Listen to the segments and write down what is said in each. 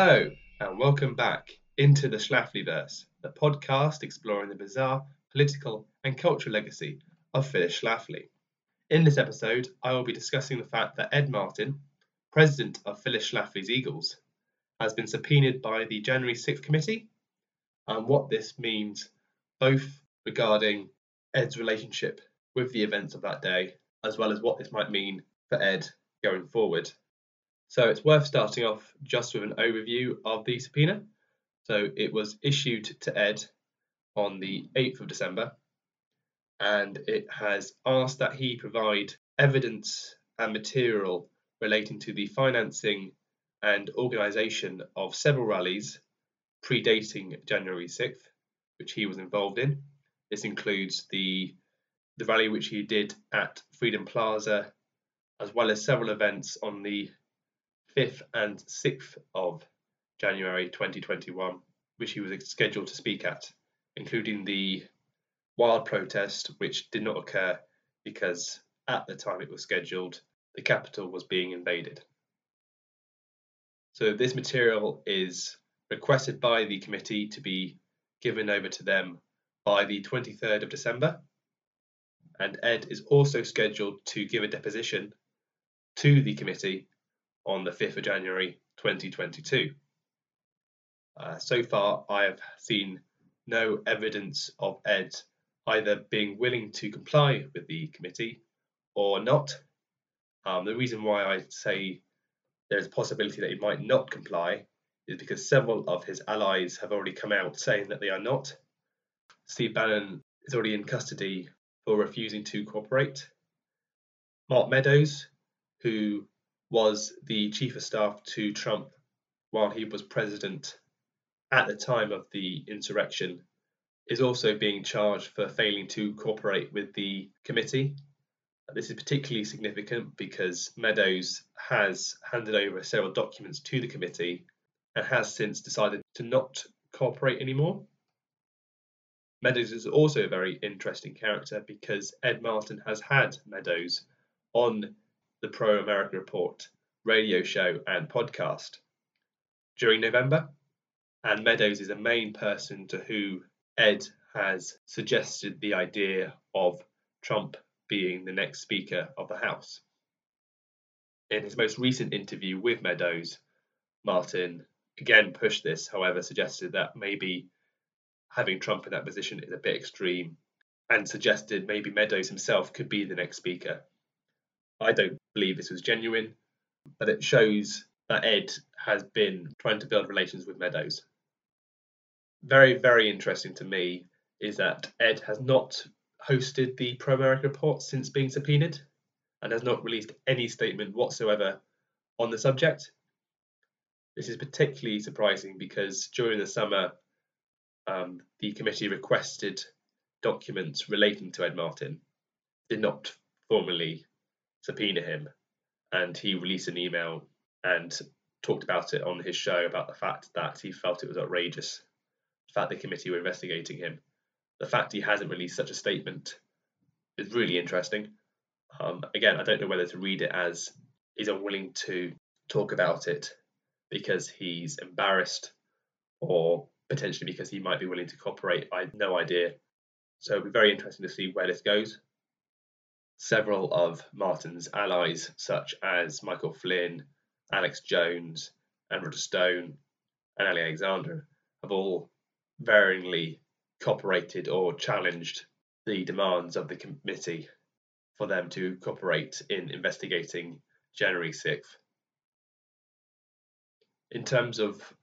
Hello, and welcome back into the Schlaflyverse, the podcast exploring the bizarre political and cultural legacy of Phyllis Schlafly. In this episode, I will be discussing the fact that Ed Martin, president of Phyllis Schlafly's Eagles, has been subpoenaed by the January 6th committee and what this means both regarding Ed's relationship with the events of that day, as well as what this might mean for Ed going forward. So it's worth starting off just with an overview of the subpoena. So it was issued to Ed on the 8th of December and it has asked that he provide evidence and material relating to the financing and organisation of several rallies predating January 6th, which he was involved in. This includes the the rally which he did at Freedom Plaza, as well as several events on the 5th and 6th of January 2021, which he was scheduled to speak at, including the wild protest, which did not occur because at the time it was scheduled, the Capitol was being invaded. So this material is requested by the committee to be given over to them by the 23rd of December. And Ed is also scheduled to give a deposition to the committee on the 5th of January 2022. Uh, so far, I have seen no evidence of Ed either being willing to comply with the committee or not. Um, the reason why I say there's a possibility that he might not comply is because several of his allies have already come out saying that they are not. Steve Bannon is already in custody for refusing to cooperate. Mark Meadows, who was the chief of staff to Trump while he was president at the time of the insurrection, is also being charged for failing to cooperate with the committee. This is particularly significant because Meadows has handed over several documents to the committee and has since decided to not cooperate anymore. Meadows is also a very interesting character because Ed Martin has had Meadows on the Pro America Report radio show and podcast during November. And Meadows is a main person to who Ed has suggested the idea of Trump being the next Speaker of the House. In his most recent interview with Meadows, Martin again pushed this, however, suggested that maybe having Trump in that position is a bit extreme and suggested maybe Meadows himself could be the next Speaker. I don't believe this was genuine, but it shows that Ed has been trying to build relations with Meadows. Very, very interesting to me is that Ed has not hosted the Pro America report since being subpoenaed and has not released any statement whatsoever on the subject. This is particularly surprising because during the summer, um, the committee requested documents relating to Ed Martin, did not formally subpoena him, and he released an email and talked about it on his show about the fact that he felt it was outrageous the fact the committee were investigating him. The fact he hasn't released such a statement is really interesting. Um, again, I don't know whether to read it as he's unwilling to talk about it because he's embarrassed or potentially because he might be willing to cooperate. I have no idea. So it'll be very interesting to see where this goes. Several of Martin's allies, such as Michael Flynn, Alex Jones, and Roger Stone, and Ali Alexander, have all varyingly cooperated or challenged the demands of the committee for them to cooperate in investigating January 6th. In terms of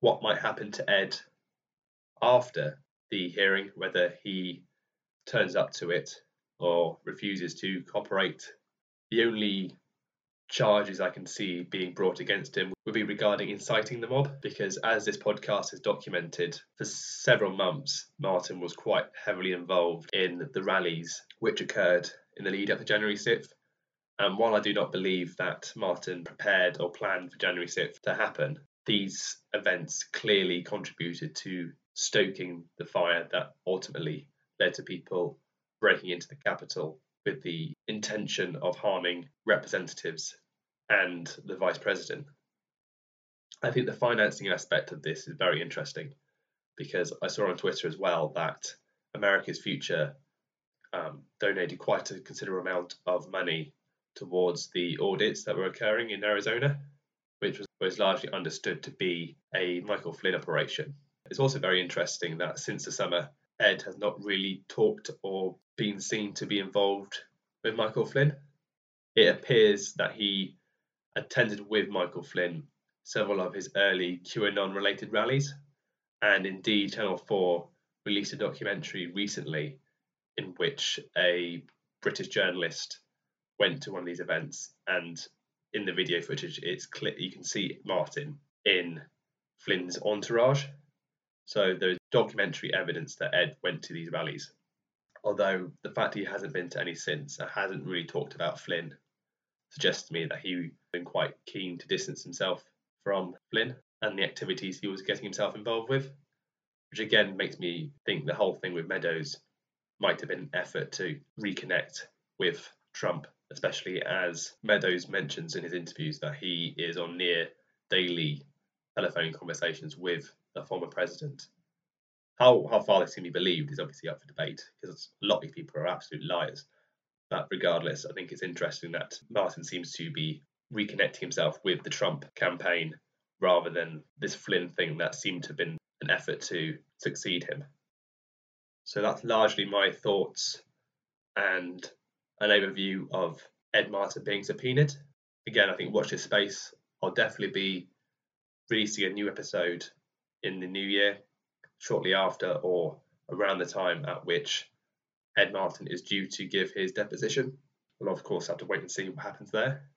what might happen to Ed after the hearing, whether he turns up to it or refuses to cooperate. The only charges I can see being brought against him would be regarding inciting the mob, because as this podcast has documented, for several months, Martin was quite heavily involved in the rallies which occurred in the lead up to January 6th. And while I do not believe that Martin prepared or planned for January 6th to happen, these events clearly contributed to stoking the fire that ultimately led to people breaking into the Capitol with the intention of harming representatives and the vice president. I think the financing aspect of this is very interesting because I saw on Twitter as well that America's Future um, donated quite a considerable amount of money towards the audits that were occurring in Arizona, which was, was largely understood to be a Michael Flynn operation. It's also very interesting that since the summer, Ed has not really talked or been seen to be involved with Michael Flynn. It appears that he attended with Michael Flynn several of his early QAnon related rallies, and indeed, Channel 4 released a documentary recently in which a British journalist went to one of these events, and in the video footage, it's clear you can see Martin in Flynn's entourage. So there's documentary evidence that Ed went to these rallies. Although the fact he hasn't been to any since and hasn't really talked about Flynn suggests to me that he's been quite keen to distance himself from Flynn and the activities he was getting himself involved with, which again makes me think the whole thing with Meadows might have been an effort to reconnect with Trump, especially as Meadows mentions in his interviews that he is on near daily telephone conversations with the former president. How, how far this can be believed is obviously up for debate because a lot of these people are absolute liars. But regardless, I think it's interesting that Martin seems to be reconnecting himself with the Trump campaign rather than this Flynn thing that seemed to have been an effort to succeed him. So that's largely my thoughts and an overview of Ed Martin being subpoenaed. Again, I think watch this space. I'll definitely be releasing a new episode in the new year, shortly after or around the time at which Ed Martin is due to give his deposition. We'll, of course, have to wait and see what happens there.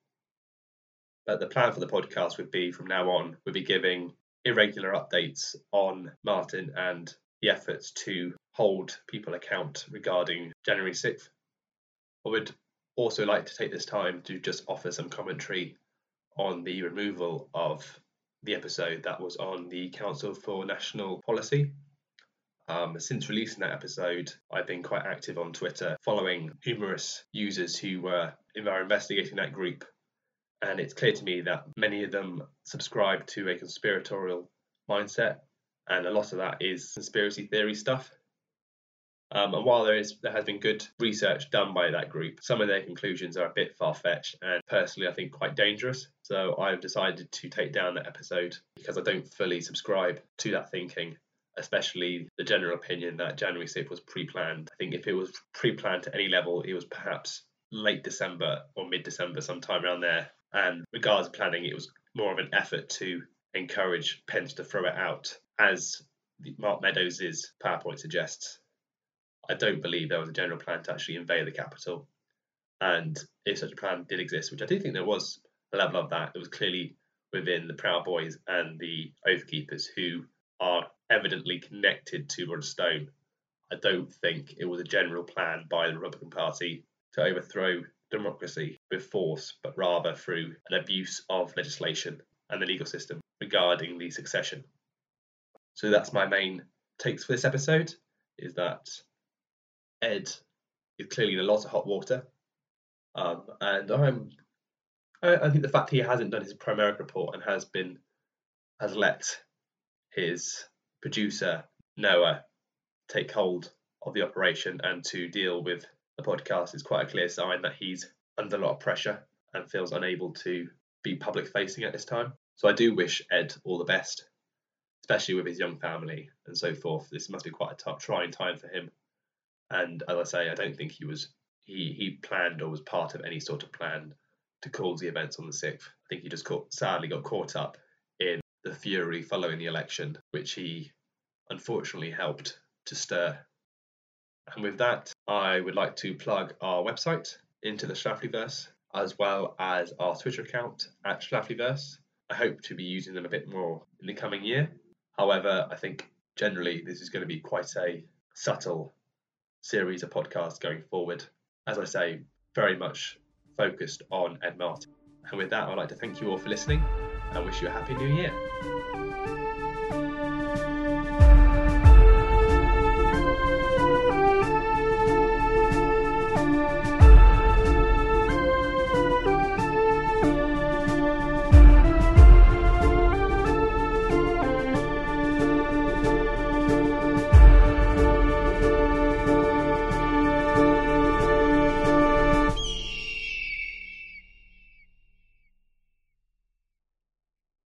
But the plan for the podcast would be from now on, we'd be giving irregular updates on Martin and the efforts to hold people account regarding January 6th. I would also like to take this time to just offer some commentary on the removal of the episode that was on the Council for National Policy. Um, since releasing that episode, I've been quite active on Twitter, following numerous users who were, were investigating that group and it's clear to me that many of them subscribe to a conspiratorial mindset, and a lot of that is conspiracy theory stuff. Um, and while there is there has been good research done by that group, some of their conclusions are a bit far fetched and personally I think quite dangerous. So I've decided to take down that episode because I don't fully subscribe to that thinking, especially the general opinion that January 6th was pre-planned. I think if it was pre-planned to any level, it was perhaps late December or mid December, sometime around there, and regards planning, it was more of an effort to encourage Pence to throw it out, as Mark Meadows' PowerPoint suggests. I don't believe there was a general plan to actually invade the Capitol. And if such a plan did exist, which I do think there was a level of that, it was clearly within the Proud Boys and the Oath Keepers who are evidently connected to Roger Stone. I don't think it was a general plan by the Republican Party to overthrow democracy with force, but rather through an abuse of legislation and the legal system regarding the succession. So that's my main takes for this episode is that Ed is clearly in a lot of hot water. Um, and I'm I, I think the fact he hasn't done his Pro America report and has been has let his producer Noah take hold of the operation and to deal with the podcast is quite a clear sign that he's under a lot of pressure and feels unable to be public facing at this time. So I do wish Ed all the best, especially with his young family and so forth. This must be quite a tough, trying time for him. And as I say, I don't think he was he he planned or was part of any sort of plan to cause the events on the sixth. I think he just caught, sadly got caught up in the fury following the election, which he unfortunately helped to stir and with that, I would like to plug our website, Into the Schlaflyverse, as well as our Twitter account at Schlaflyverse. I hope to be using them a bit more in the coming year. However, I think generally this is going to be quite a subtle series of podcasts going forward. As I say, very much focused on Ed Martin. And with that, I'd like to thank you all for listening and wish you a happy new year.